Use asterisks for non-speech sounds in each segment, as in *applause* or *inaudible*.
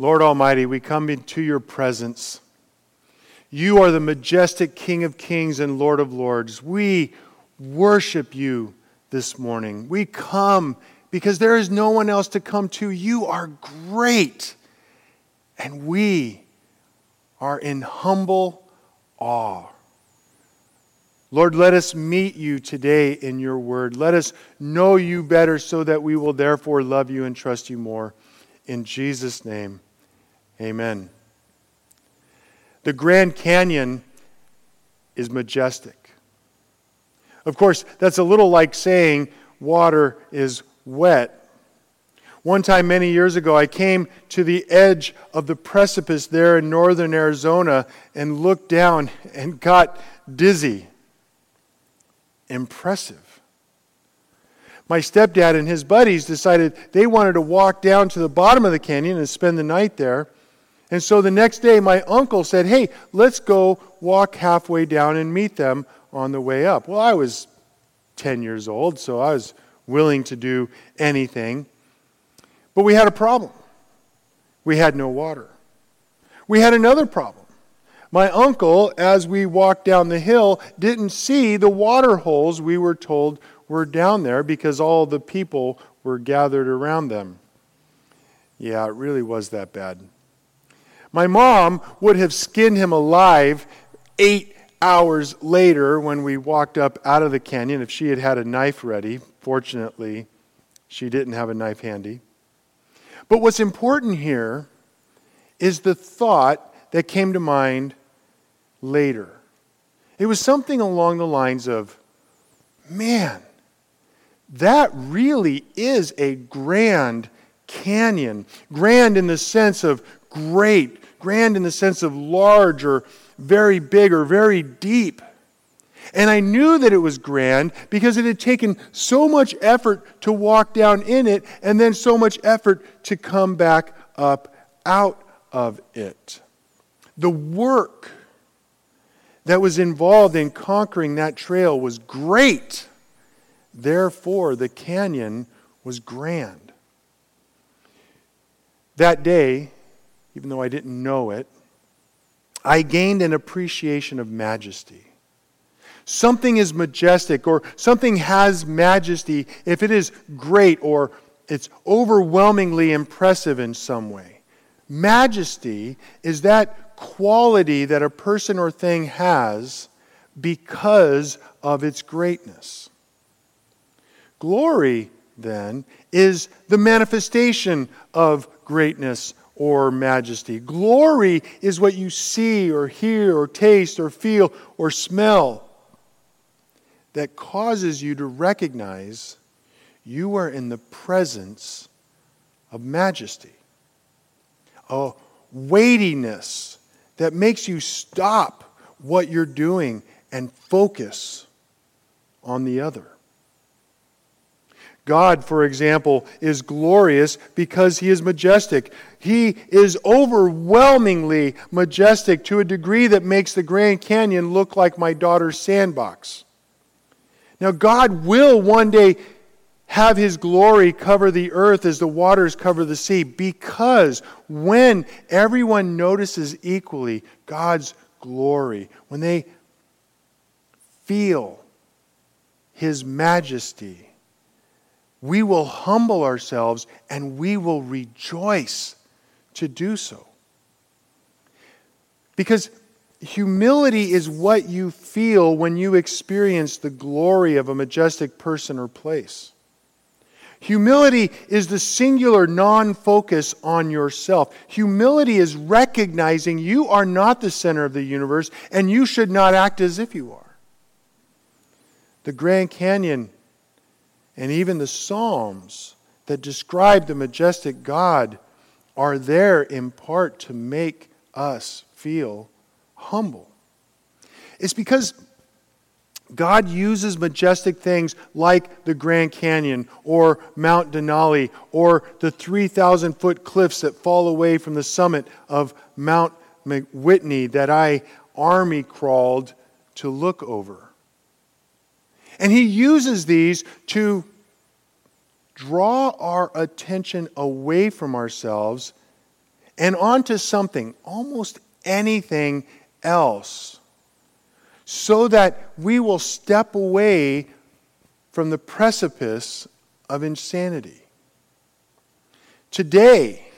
Lord Almighty, we come into your presence. You are the majestic King of kings and Lord of lords. We worship you this morning. We come because there is no one else to come to. You are great. And we are in humble awe. Lord, let us meet you today in your word. Let us know you better so that we will therefore love you and trust you more. In Jesus' name, amen. The Grand Canyon is majestic. Of course, that's a little like saying water is wet. One time, many years ago, I came to the edge of the precipice there in northern Arizona and looked down and got dizzy. Impressive. My stepdad and his buddies decided they wanted to walk down to the bottom of the canyon and spend the night there. And so the next day, my uncle said, Hey, let's go walk halfway down and meet them on the way up. Well, I was 10 years old, so I was willing to do anything. But we had a problem. We had no water. We had another problem. My uncle, as we walked down the hill, didn't see the water holes we were told were down there because all the people were gathered around them. Yeah, it really was that bad. My mom would have skinned him alive eight hours later when we walked up out of the canyon if she had had a knife ready. Fortunately, she didn't have a knife handy. But what's important here is the thought that came to mind later. It was something along the lines of, man, that really is a grand canyon. Grand in the sense of great, grand in the sense of large or very big or very deep. And I knew that it was grand because it had taken so much effort to walk down in it and then so much effort to come back up out of it. The work that was involved in conquering that trail was great. Therefore, the canyon was grand. That day, even though I didn't know it, I gained an appreciation of majesty. Something is majestic or something has majesty if it is great or it's overwhelmingly impressive in some way. Majesty is that quality that a person or thing has because of its greatness. Glory, then, is the manifestation of greatness or majesty. Glory is what you see or hear or taste or feel or smell that causes you to recognize you are in the presence of majesty. A weightiness that makes you stop what you're doing and focus on the other. God, for example, is glorious because he is majestic. He is overwhelmingly majestic to a degree that makes the Grand Canyon look like my daughter's sandbox. Now, God will one day have his glory cover the earth as the waters cover the sea because when everyone notices equally God's glory, when they feel his majesty, we will humble ourselves and we will rejoice to do so. Because humility is what you feel when you experience the glory of a majestic person or place. Humility is the singular non focus on yourself. Humility is recognizing you are not the center of the universe and you should not act as if you are. The Grand Canyon and even the Psalms that describe the majestic God are there in part to make us feel humble. It's because God uses majestic things like the Grand Canyon or Mount Denali or the 3,000 foot cliffs that fall away from the summit of Mount Whitney that I army crawled to look over. And he uses these to draw our attention away from ourselves and onto something, almost anything else, so that we will step away from the precipice of insanity. Today,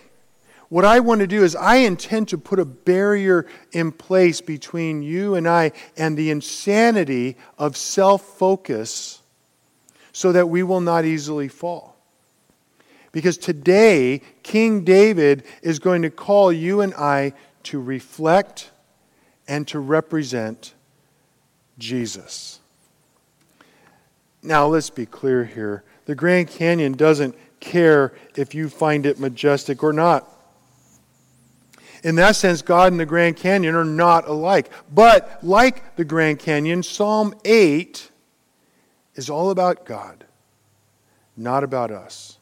what I want to do is, I intend to put a barrier in place between you and I and the insanity of self focus so that we will not easily fall. Because today, King David is going to call you and I to reflect and to represent Jesus. Now, let's be clear here. The Grand Canyon doesn't care if you find it majestic or not. In that sense, God and the Grand Canyon are not alike. But like the Grand Canyon, Psalm 8 is all about God, not about us.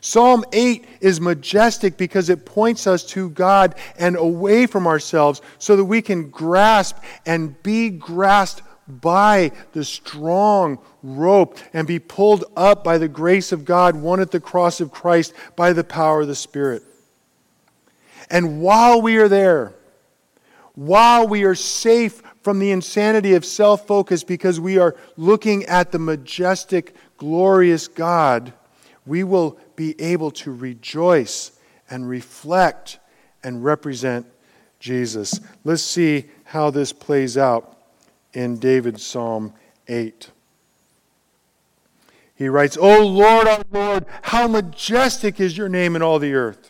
Psalm 8 is majestic because it points us to God and away from ourselves so that we can grasp and be grasped by the strong rope and be pulled up by the grace of God, won at the cross of Christ by the power of the Spirit. And while we are there, while we are safe from the insanity of self focus because we are looking at the majestic, glorious God, we will be able to rejoice and reflect and represent Jesus. Let's see how this plays out in David's Psalm 8. He writes, O Lord, our Lord, how majestic is your name in all the earth.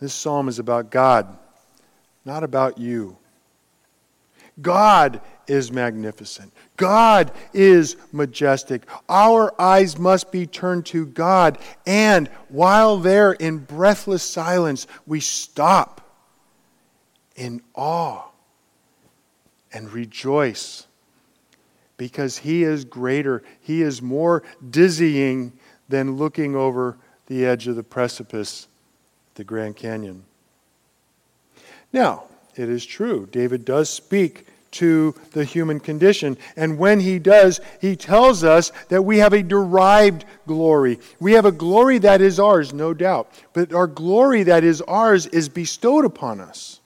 this psalm is about God, not about you. God is magnificent. God is majestic. Our eyes must be turned to God. And while there in breathless silence, we stop in awe and rejoice because He is greater. He is more dizzying than looking over the edge of the precipice the Grand Canyon. Now, it is true, David does speak to the human condition. And when he does, he tells us that we have a derived glory. We have a glory that is ours, no doubt. But our glory that is ours is bestowed upon us.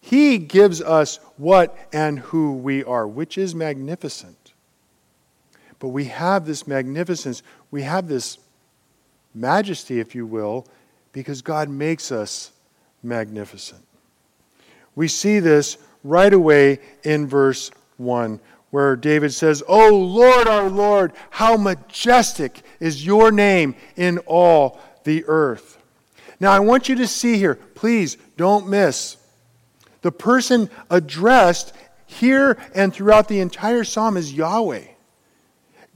He gives us what and who we are, which is magnificent. But we have this magnificence, we have this majesty, if you will, because God makes us magnificent. We see this right away in verse 1, where David says, O Lord, our Lord, how majestic is your name in all the earth. Now, I want you to see here, please don't miss. The person addressed here and throughout the entire psalm is Yahweh.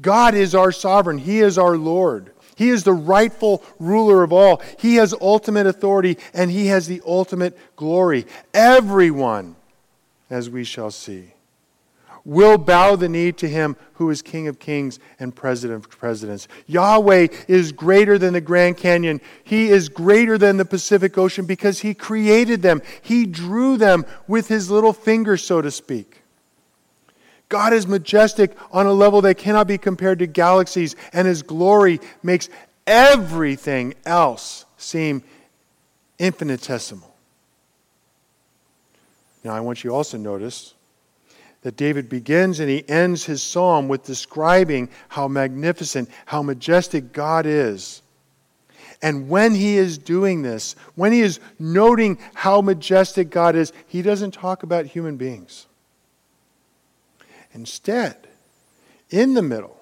God is our sovereign, He is our Lord. He is the rightful ruler of all. He has ultimate authority and he has the ultimate glory. Everyone, as we shall see, will bow the knee to him who is King of kings and President of presidents. Yahweh is greater than the Grand Canyon. He is greater than the Pacific Ocean because he created them. He drew them with his little finger, so to speak. God is majestic on a level that cannot be compared to galaxies, and his glory makes everything else seem infinitesimal. Now, I want you also to notice that David begins and he ends his psalm with describing how magnificent, how majestic God is. And when he is doing this, when he is noting how majestic God is, he doesn't talk about human beings. Instead, in the middle,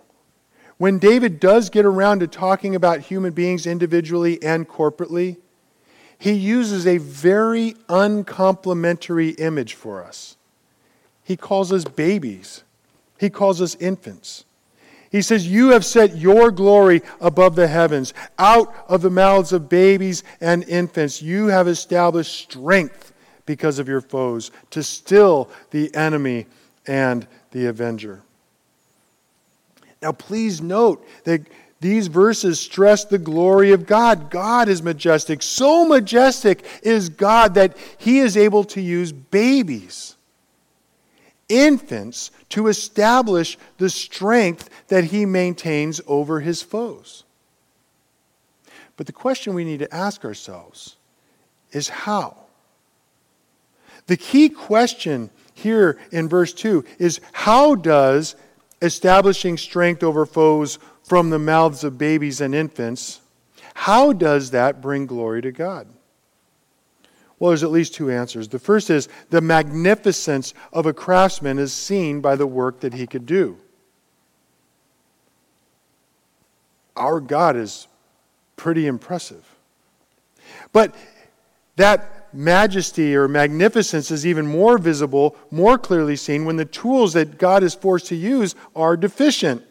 when David does get around to talking about human beings individually and corporately, he uses a very uncomplimentary image for us. He calls us babies, he calls us infants. He says, You have set your glory above the heavens. Out of the mouths of babies and infants, you have established strength because of your foes to still the enemy and the avenger. Now, please note that these verses stress the glory of God. God is majestic. So majestic is God that he is able to use babies, infants, to establish the strength that he maintains over his foes. But the question we need to ask ourselves is how? The key question here in verse 2 is how does establishing strength over foes from the mouths of babies and infants, how does that bring glory to God? Well, there's at least two answers. The first is the magnificence of a craftsman is seen by the work that he could do. Our God is pretty impressive. But that majesty or magnificence is even more visible, more clearly seen when the tools that God is forced to use are deficient.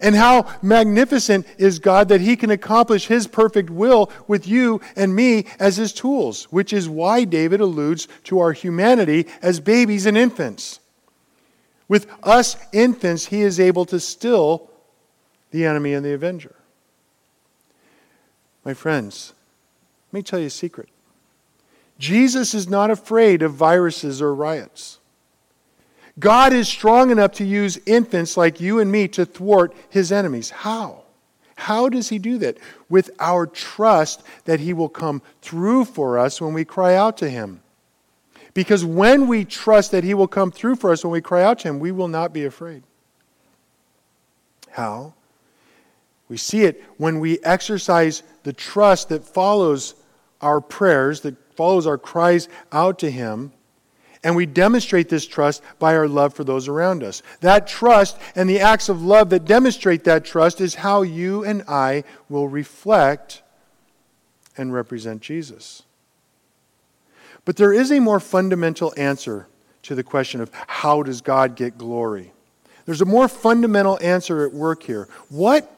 And how magnificent is God that He can accomplish His perfect will with you and me as His tools, which is why David alludes to our humanity as babies and infants. With us infants, He is able to still the enemy and the avenger. My friends, let me tell you a secret. Jesus is not afraid of viruses or riots. God is strong enough to use infants like you and me to thwart his enemies. How? How does he do that? With our trust that he will come through for us when we cry out to him. Because when we trust that he will come through for us when we cry out to him, we will not be afraid. How? We see it when we exercise the trust that follows our prayers, that follows our cries out to him and we demonstrate this trust by our love for those around us. That trust and the acts of love that demonstrate that trust is how you and I will reflect and represent Jesus. But there is a more fundamental answer to the question of how does God get glory? There's a more fundamental answer at work here. What,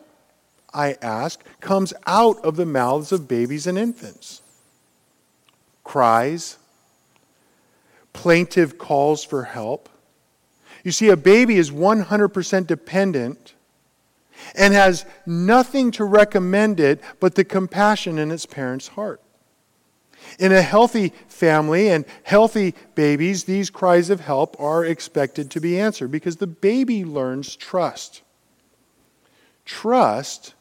I ask, comes out of the mouths of babies and infants? Cries, plaintive calls for help. You see, a baby is 100% dependent and has nothing to recommend it but the compassion in its parent's heart. In a healthy family and healthy babies, these cries of help are expected to be answered because the baby learns trust. Trust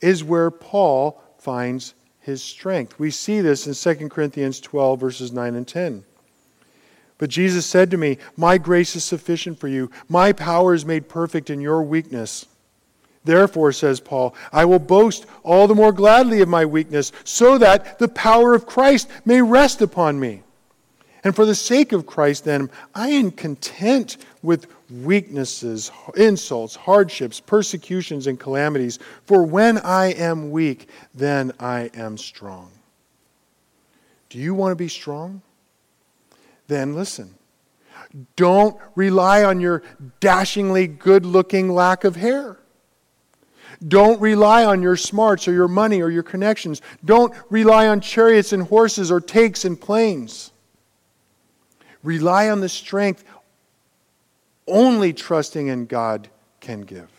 is where Paul finds his strength. We see this in 2 Corinthians 12, verses 9 and 10. But Jesus said to me, My grace is sufficient for you. My power is made perfect in your weakness. Therefore, says Paul, I will boast all the more gladly of my weakness, so that the power of Christ may rest upon me. And for the sake of Christ, then, I am content with weaknesses, insults, hardships, persecutions, and calamities. For when I am weak, then I am strong. Do you want to be strong? then listen. Don't rely on your dashingly good looking lack of hair. Don't rely on your smarts or your money or your connections. Don't rely on chariots and horses or takes and planes. Rely on the strength only trusting in God can give.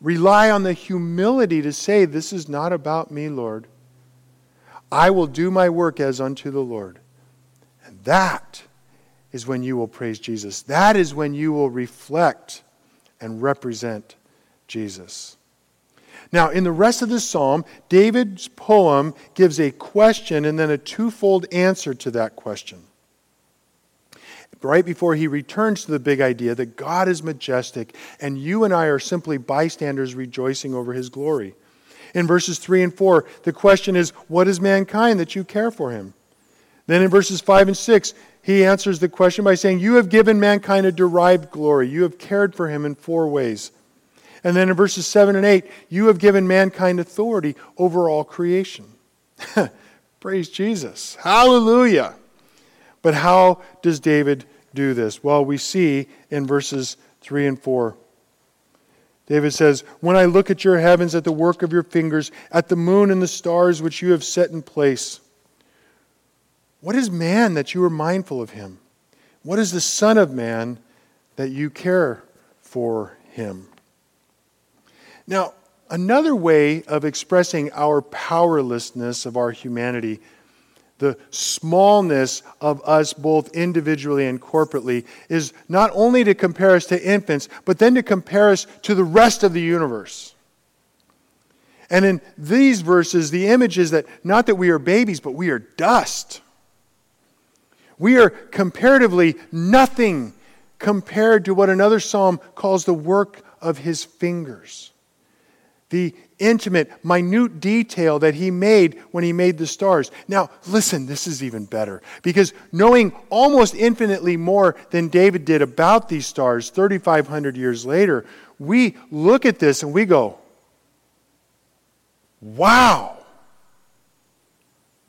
Rely on the humility to say, This is not about me, Lord. I will do my work as unto the Lord. And that is when you will praise Jesus. That is when you will reflect and represent Jesus. Now, in the rest of the psalm, David's poem gives a question and then a twofold answer to that question. Right before he returns to the big idea that God is majestic and you and I are simply bystanders rejoicing over his glory. In verses 3 and 4, the question is, What is mankind that you care for him? Then in verses 5 and 6, he answers the question by saying, You have given mankind a derived glory. You have cared for him in four ways. And then in verses 7 and 8, you have given mankind authority over all creation. *laughs* Praise Jesus. Hallelujah. But how does David do this? Well, we see in verses 3 and 4. David says, When I look at your heavens, at the work of your fingers, at the moon and the stars which you have set in place, what is man that you are mindful of him? What is the Son of Man that you care for him? Now, another way of expressing our powerlessness of our humanity, the smallness of us both individually and corporately, is not only to compare us to infants, but then to compare us to the rest of the universe. And in these verses, the image is that not that we are babies, but we are dust. We are comparatively nothing compared to what another psalm calls the work of his fingers. The intimate, minute detail that he made when he made the stars. Now, listen, this is even better because knowing almost infinitely more than David did about these stars 3,500 years later, we look at this and we go, wow,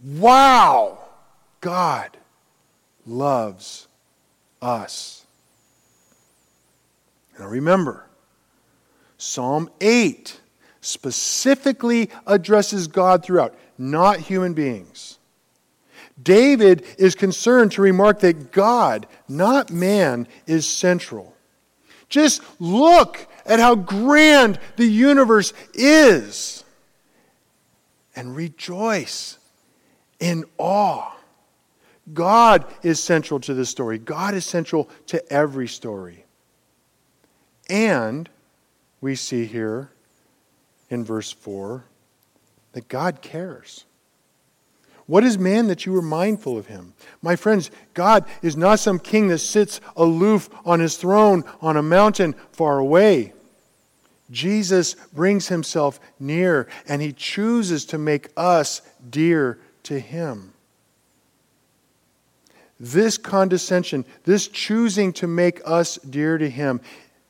wow, God loves us. Now remember, Psalm 8 specifically addresses God throughout, not human beings. David is concerned to remark that God, not man, is central. Just look at how grand the universe is and rejoice in awe God is central to this story. God is central to every story. And we see here in verse 4 that God cares. What is man that you are mindful of him? My friends, God is not some king that sits aloof on his throne on a mountain far away. Jesus brings himself near and he chooses to make us dear to him. This condescension, this choosing to make us dear to Him,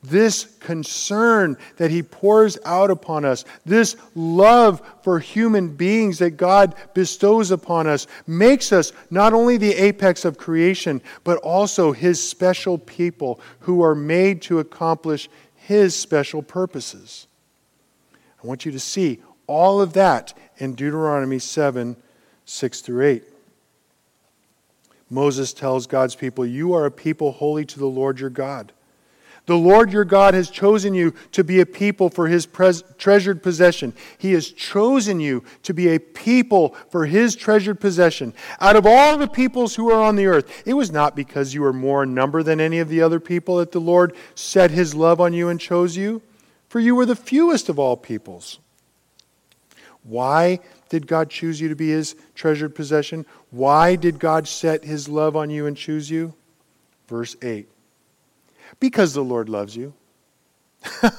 this concern that He pours out upon us, this love for human beings that God bestows upon us, makes us not only the apex of creation, but also His special people who are made to accomplish His special purposes. I want you to see all of that in Deuteronomy 7 6 through 8. Moses tells God's people, You are a people holy to the Lord your God. The Lord your God has chosen you to be a people for his pres- treasured possession. He has chosen you to be a people for his treasured possession. Out of all the peoples who are on the earth, it was not because you were more in number than any of the other people that the Lord set his love on you and chose you, for you were the fewest of all peoples. Why did God choose you to be his treasured possession? Why did God set his love on you and choose you? Verse 8 Because the Lord loves you. *laughs* that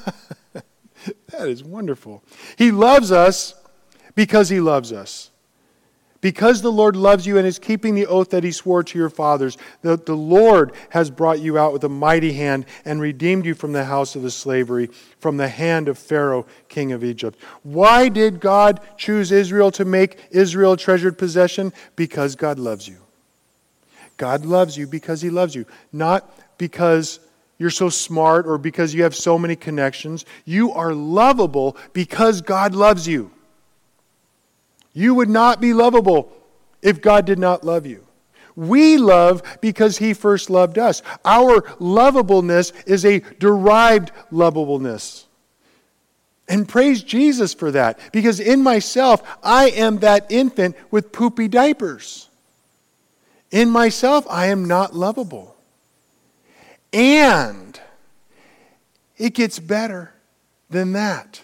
is wonderful. He loves us because he loves us. Because the Lord loves you and is keeping the oath that he swore to your fathers, that the Lord has brought you out with a mighty hand and redeemed you from the house of the slavery, from the hand of Pharaoh, king of Egypt. Why did God choose Israel to make Israel treasured possession? Because God loves you. God loves you because he loves you, not because you're so smart or because you have so many connections. You are lovable because God loves you. You would not be lovable if God did not love you. We love because He first loved us. Our lovableness is a derived lovableness. And praise Jesus for that, because in myself, I am that infant with poopy diapers. In myself, I am not lovable. And it gets better than that.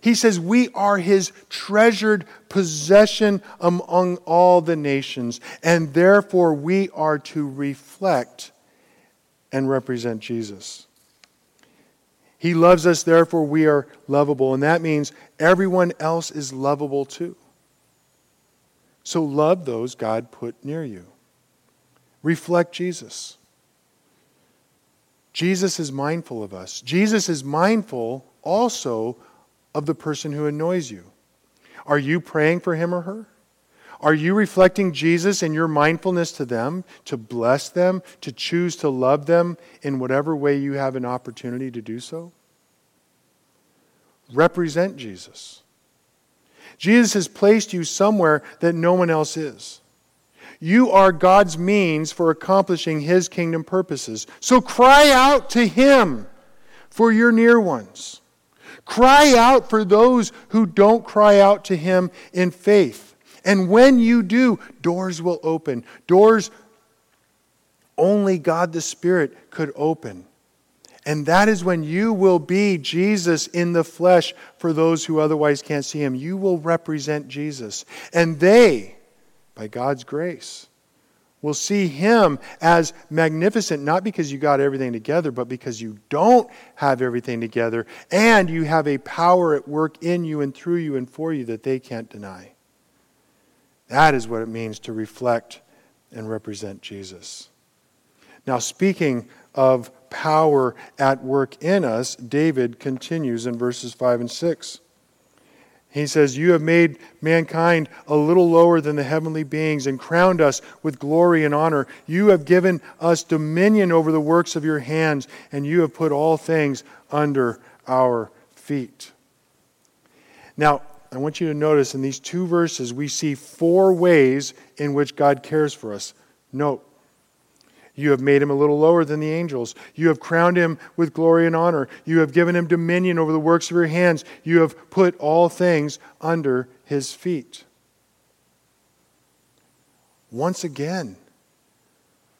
He says, We are his treasured possession among all the nations, and therefore we are to reflect and represent Jesus. He loves us, therefore we are lovable. And that means everyone else is lovable too. So love those God put near you. Reflect Jesus. Jesus is mindful of us. Jesus is mindful also of the person who annoys you. Are you praying for him or her? Are you reflecting Jesus in your mindfulness to them, to bless them, to choose to love them in whatever way you have an opportunity to do so? Represent Jesus. Jesus has placed you somewhere that no one else is. You are God's means for accomplishing His kingdom purposes. So cry out to Him for your near ones. Cry out for those who don't cry out to Him in faith. And when you do, doors will open. Doors only God the Spirit could open. And that is when you will be Jesus in the flesh for those who otherwise can't see him. You will represent Jesus. And they, by God's grace, we'll see him as magnificent, not because you got everything together, but because you don't have everything together and you have a power at work in you and through you and for you that they can't deny. That is what it means to reflect and represent Jesus. Now, speaking of power at work in us, David continues in verses 5 and 6. He says, You have made mankind a little lower than the heavenly beings and crowned us with glory and honor. You have given us dominion over the works of your hands, and you have put all things under our feet. Now, I want you to notice in these two verses, we see four ways in which God cares for us. Note, you have made him a little lower than the angels. You have crowned him with glory and honor. You have given him dominion over the works of your hands. You have put all things under his feet. Once again,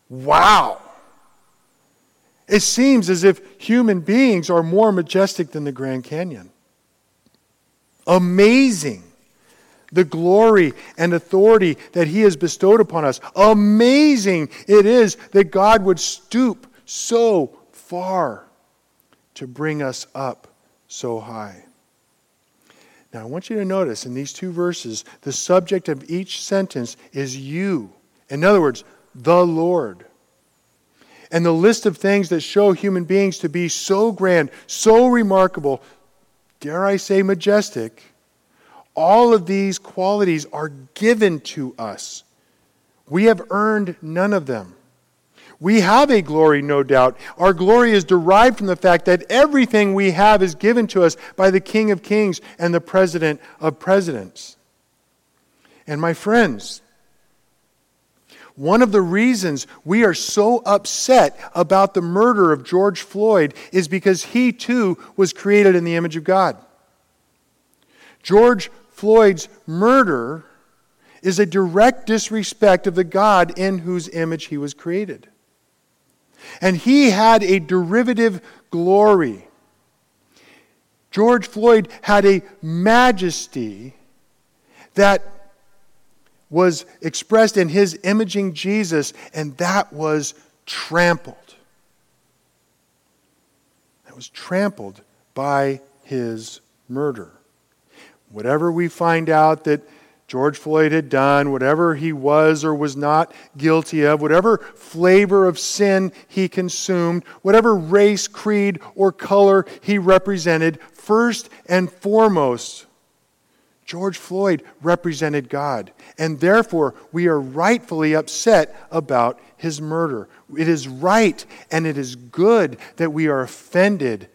wow. It seems as if human beings are more majestic than the Grand Canyon. Amazing the glory and authority that He has bestowed upon us. Amazing it is that God would stoop so far to bring us up so high. Now, I want you to notice in these two verses, the subject of each sentence is you. In other words, the Lord. And the list of things that show human beings to be so grand, so remarkable, dare I say majestic, all of these qualities are given to us. We have earned none of them. We have a glory, no doubt. Our glory is derived from the fact that everything we have is given to us by the King of Kings and the President of Presidents. And my friends, one of the reasons we are so upset about the murder of George Floyd is because he too was created in the image of God. George Floyd's murder is a direct disrespect of the God in whose image he was created. And he had a derivative glory. George Floyd had a majesty that was expressed in his imaging Jesus, and that was trampled. That was trampled by his murder. Whatever we find out that George Floyd had done, whatever he was or was not guilty of, whatever flavor of sin he consumed, whatever race, creed, or color he represented, first and foremost, George Floyd represented God. And therefore, we are rightfully upset about his murder. It is right and it is good that we are offended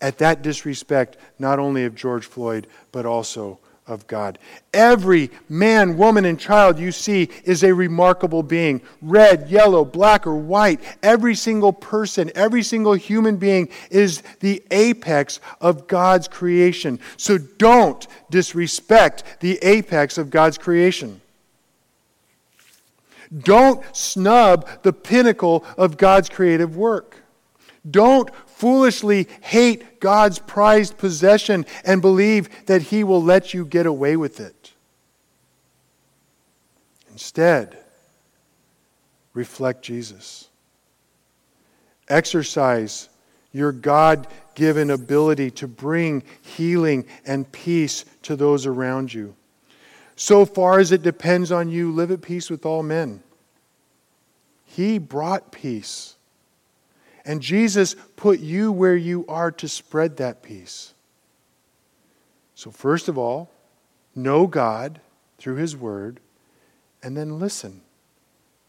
at that disrespect, not only of George Floyd, but also of God. Every man, woman, and child you see is a remarkable being red, yellow, black, or white. Every single person, every single human being is the apex of God's creation. So don't disrespect the apex of God's creation. Don't snub the pinnacle of God's creative work. Don't foolishly hate God's prized possession and believe that He will let you get away with it. Instead, reflect Jesus. Exercise your God given ability to bring healing and peace to those around you. So far as it depends on you, live at peace with all men. He brought peace. And Jesus put you where you are to spread that peace. So, first of all, know God through His Word, and then listen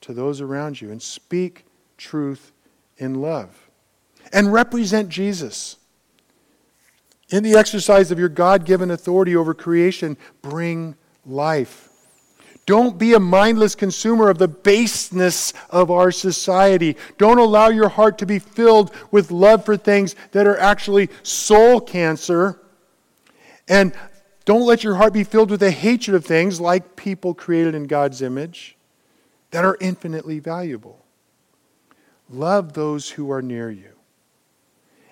to those around you and speak truth in love. And represent Jesus. In the exercise of your God given authority over creation, bring life. Don't be a mindless consumer of the baseness of our society. Don't allow your heart to be filled with love for things that are actually soul cancer. And don't let your heart be filled with a hatred of things like people created in God's image that are infinitely valuable. Love those who are near you.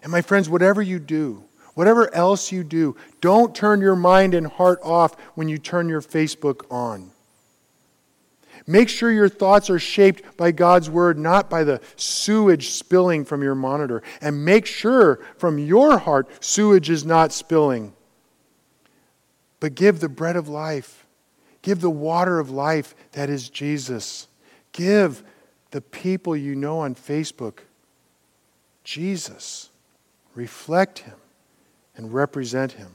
And my friends, whatever you do, whatever else you do, don't turn your mind and heart off when you turn your Facebook on. Make sure your thoughts are shaped by God's word, not by the sewage spilling from your monitor. And make sure from your heart sewage is not spilling. But give the bread of life, give the water of life that is Jesus. Give the people you know on Facebook Jesus. Reflect him and represent him.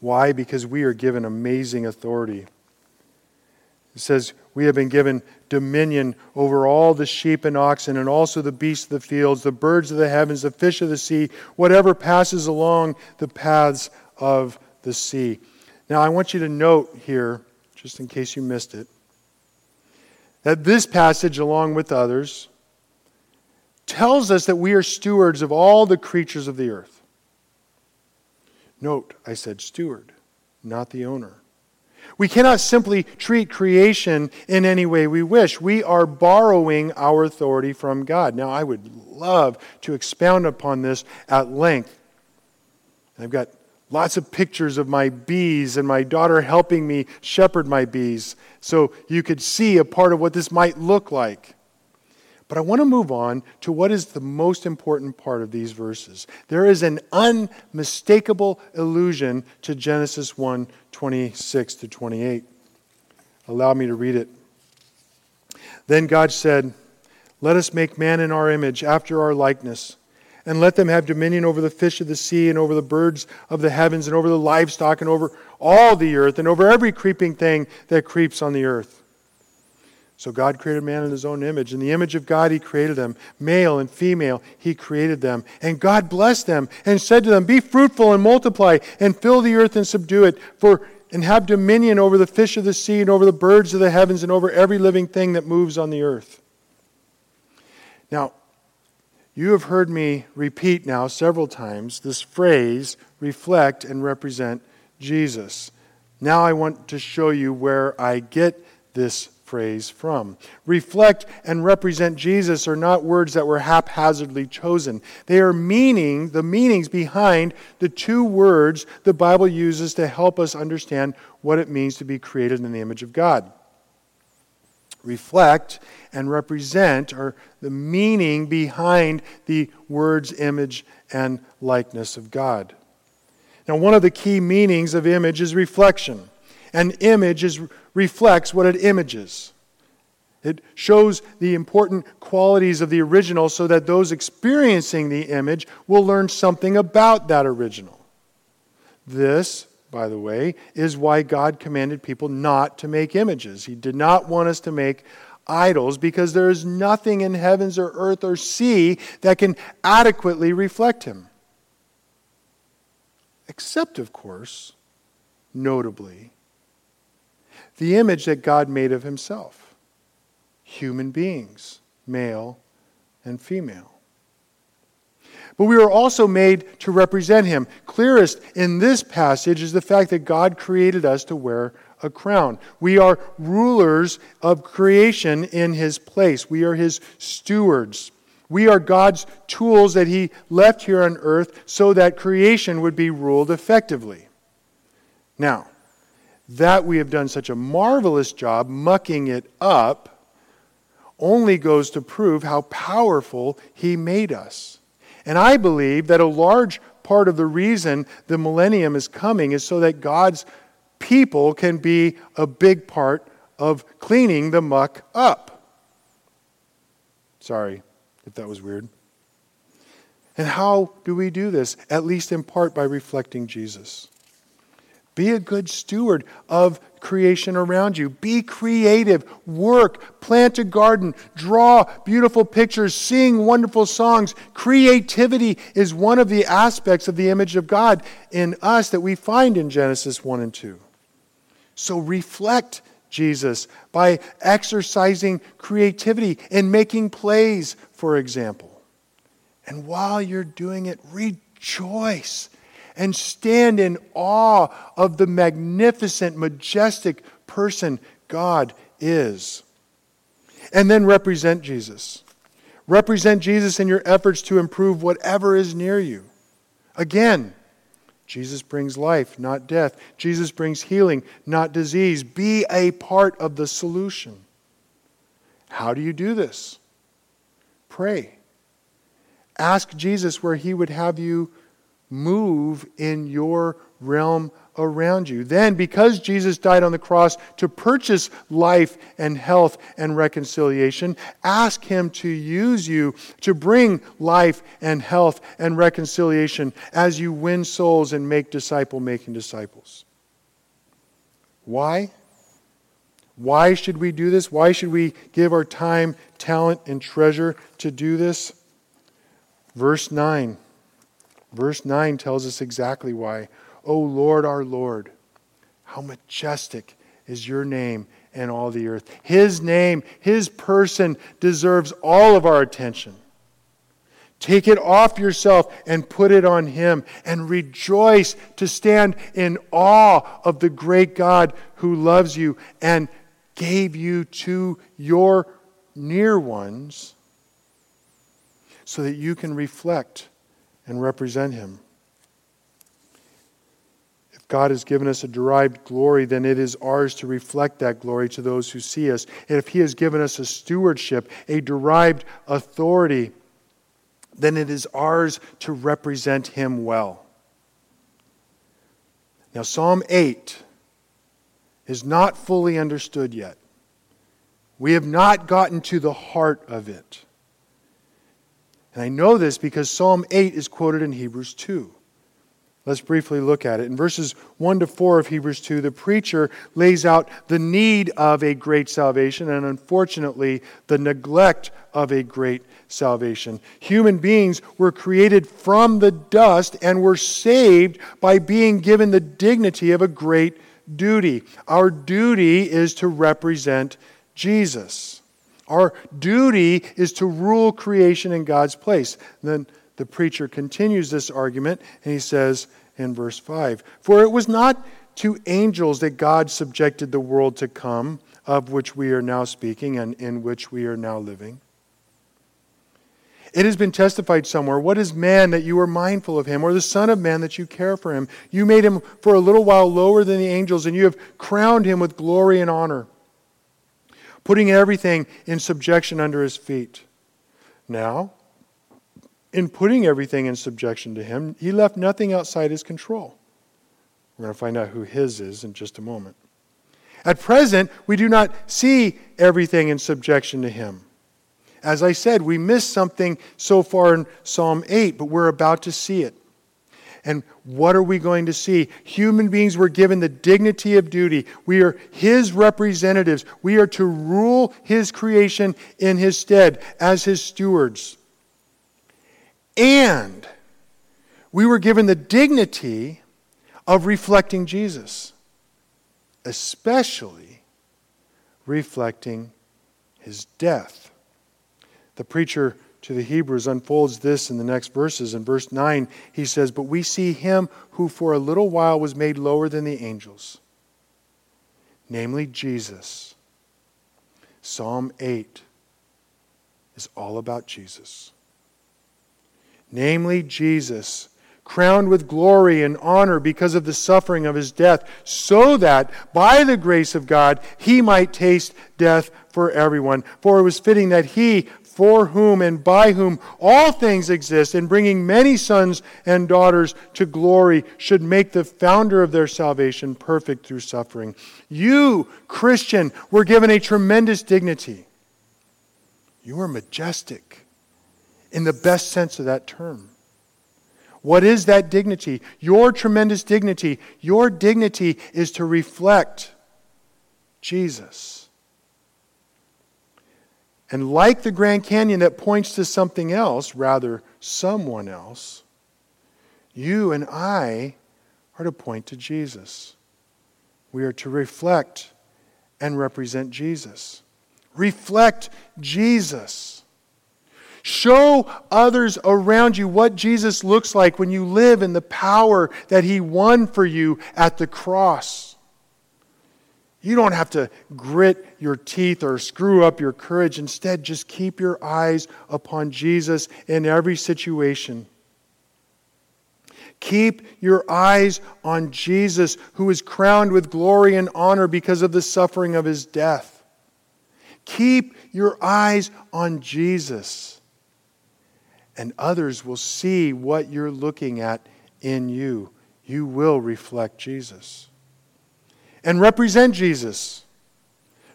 Why? Because we are given amazing authority. It says, We have been given dominion over all the sheep and oxen, and also the beasts of the fields, the birds of the heavens, the fish of the sea, whatever passes along the paths of the sea. Now, I want you to note here, just in case you missed it, that this passage, along with others, tells us that we are stewards of all the creatures of the earth. Note, I said steward, not the owner. We cannot simply treat creation in any way we wish. We are borrowing our authority from God. Now, I would love to expound upon this at length. I've got lots of pictures of my bees and my daughter helping me shepherd my bees so you could see a part of what this might look like. But I want to move on to what is the most important part of these verses. There is an unmistakable allusion to Genesis 1 26 to 28. Allow me to read it. Then God said, Let us make man in our image, after our likeness, and let them have dominion over the fish of the sea, and over the birds of the heavens, and over the livestock, and over all the earth, and over every creeping thing that creeps on the earth. So God created man in his own image. In the image of God, he created them. Male and female, he created them. And God blessed them and said to them, Be fruitful and multiply, and fill the earth and subdue it, for and have dominion over the fish of the sea, and over the birds of the heavens, and over every living thing that moves on the earth. Now, you have heard me repeat now several times this phrase, reflect and represent Jesus. Now I want to show you where I get this phrase from. Reflect and represent Jesus are not words that were haphazardly chosen. They are meaning, the meanings behind the two words the Bible uses to help us understand what it means to be created in the image of God. Reflect and represent are the meaning behind the words image and likeness of God. Now, one of the key meanings of image is reflection. An image is reflects what it images. It shows the important qualities of the original so that those experiencing the image will learn something about that original. This, by the way, is why God commanded people not to make images. He did not want us to make idols because there is nothing in heavens or earth or sea that can adequately reflect Him. Except, of course, notably, the image that God made of himself human beings, male and female. But we are also made to represent him. Clearest in this passage is the fact that God created us to wear a crown. We are rulers of creation in his place, we are his stewards. We are God's tools that he left here on earth so that creation would be ruled effectively. Now, that we have done such a marvelous job mucking it up only goes to prove how powerful He made us. And I believe that a large part of the reason the millennium is coming is so that God's people can be a big part of cleaning the muck up. Sorry if that was weird. And how do we do this? At least in part by reflecting Jesus. Be a good steward of creation around you. Be creative. Work. Plant a garden. Draw beautiful pictures. Sing wonderful songs. Creativity is one of the aspects of the image of God in us that we find in Genesis 1 and 2. So reflect Jesus by exercising creativity and making plays, for example. And while you're doing it, rejoice and stand in awe of the magnificent, majestic person God is. And then represent Jesus. Represent Jesus in your efforts to improve whatever is near you. Again, Jesus brings life, not death. Jesus brings healing, not disease. Be a part of the solution. How do you do this? Pray. Ask Jesus where he would have you move in your realm around you. Then, because Jesus died on the cross to purchase life and health and reconciliation, ask Him to use you to bring life and health and reconciliation as you win souls and make disciple making disciples. Why? Why should we do this? Why should we give our time, talent, and treasure to do this? Verse 9. Verse 9 tells us exactly why. O Lord, our Lord, how majestic is your name in all the earth. His name, His person deserves all of our attention. Take it off yourself and put it on Him and rejoice to stand in awe of the great God who loves you and gave you to your near ones so that you can reflect and represent Him. If God has given us a derived glory, then it is ours to reflect that glory to those who see us. And if He has given us a stewardship, a derived authority, then it is ours to represent Him well. Now, Psalm 8 is not fully understood yet. We have not gotten to the heart of it. And I know this because Psalm 8 is quoted in Hebrews 2. Let's briefly look at it. In verses 1 to 4 of Hebrews 2, the preacher lays out the need of a great salvation and, unfortunately, the neglect of a great salvation. Human beings were created from the dust and were saved by being given the dignity of a great duty. Our duty is to represent Jesus. Our duty is to rule creation in God's place. Then the preacher continues this argument and he says in verse 5 For it was not to angels that God subjected the world to come, of which we are now speaking and in which we are now living. It has been testified somewhere What is man that you are mindful of him, or the Son of Man that you care for him? You made him for a little while lower than the angels, and you have crowned him with glory and honor putting everything in subjection under his feet. Now, in putting everything in subjection to him, he left nothing outside his control. We're going to find out who his is in just a moment. At present, we do not see everything in subjection to him. As I said, we missed something so far in Psalm 8, but we're about to see it. And what are we going to see? Human beings were given the dignity of duty. We are His representatives. We are to rule His creation in His stead as His stewards. And we were given the dignity of reflecting Jesus, especially reflecting His death. The preacher to the Hebrews unfolds this in the next verses. In verse 9, he says, But we see him who for a little while was made lower than the angels, namely Jesus. Psalm 8 is all about Jesus. Namely, Jesus crowned with glory and honor because of the suffering of his death, so that by the grace of God he might taste death for everyone. For it was fitting that he, for whom and by whom all things exist, and bringing many sons and daughters to glory, should make the founder of their salvation perfect through suffering. You, Christian, were given a tremendous dignity. You are majestic in the best sense of that term. What is that dignity? Your tremendous dignity. Your dignity is to reflect Jesus. And like the Grand Canyon that points to something else, rather, someone else, you and I are to point to Jesus. We are to reflect and represent Jesus. Reflect Jesus. Show others around you what Jesus looks like when you live in the power that he won for you at the cross. You don't have to grit your teeth or screw up your courage. Instead, just keep your eyes upon Jesus in every situation. Keep your eyes on Jesus, who is crowned with glory and honor because of the suffering of his death. Keep your eyes on Jesus, and others will see what you're looking at in you. You will reflect Jesus and represent Jesus.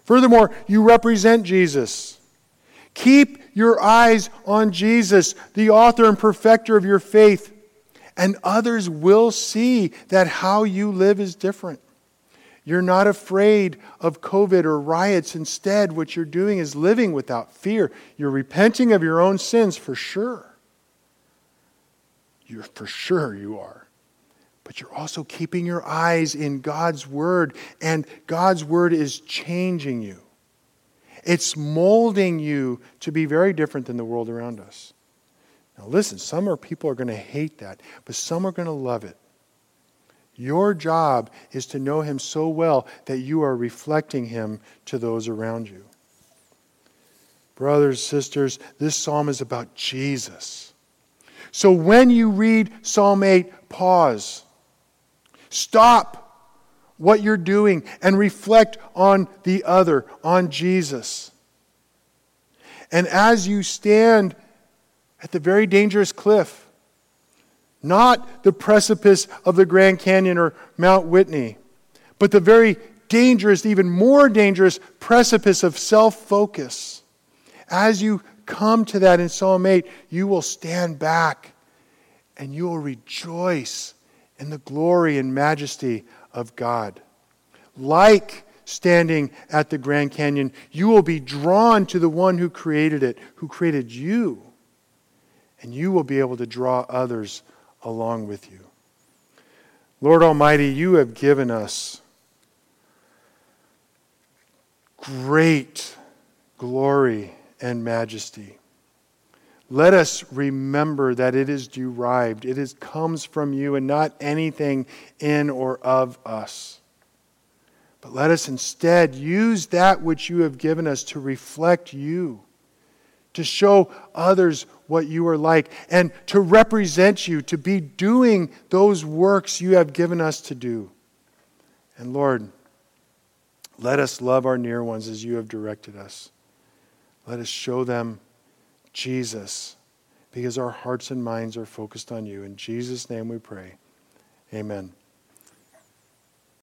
Furthermore, you represent Jesus. Keep your eyes on Jesus, the author and perfecter of your faith, and others will see that how you live is different. You're not afraid of COVID or riots. Instead, what you're doing is living without fear. You're repenting of your own sins for sure. You're for sure you are but you're also keeping your eyes in God's Word, and God's Word is changing you. It's molding you to be very different than the world around us. Now, listen, some are, people are going to hate that, but some are going to love it. Your job is to know Him so well that you are reflecting Him to those around you. Brothers, sisters, this psalm is about Jesus. So when you read Psalm 8, pause Stop what you're doing and reflect on the other, on Jesus. And as you stand at the very dangerous cliff, not the precipice of the Grand Canyon or Mount Whitney, but the very dangerous, even more dangerous precipice of self focus. As you come to that in Psalm 8, you will stand back and you will rejoice in the glory and majesty of God. Like standing at the Grand Canyon, you will be drawn to the one who created it, who created you, and you will be able to draw others along with you. Lord Almighty, you have given us great glory and majesty. Let us remember that it is derived, it is, comes from you and not anything in or of us. But let us instead use that which you have given us to reflect you, to show others what you are like, and to represent you, to be doing those works you have given us to do. And Lord, let us love our near ones as you have directed us. Let us show them Jesus, because our hearts and minds are focused on you. In Jesus' name we pray. Amen.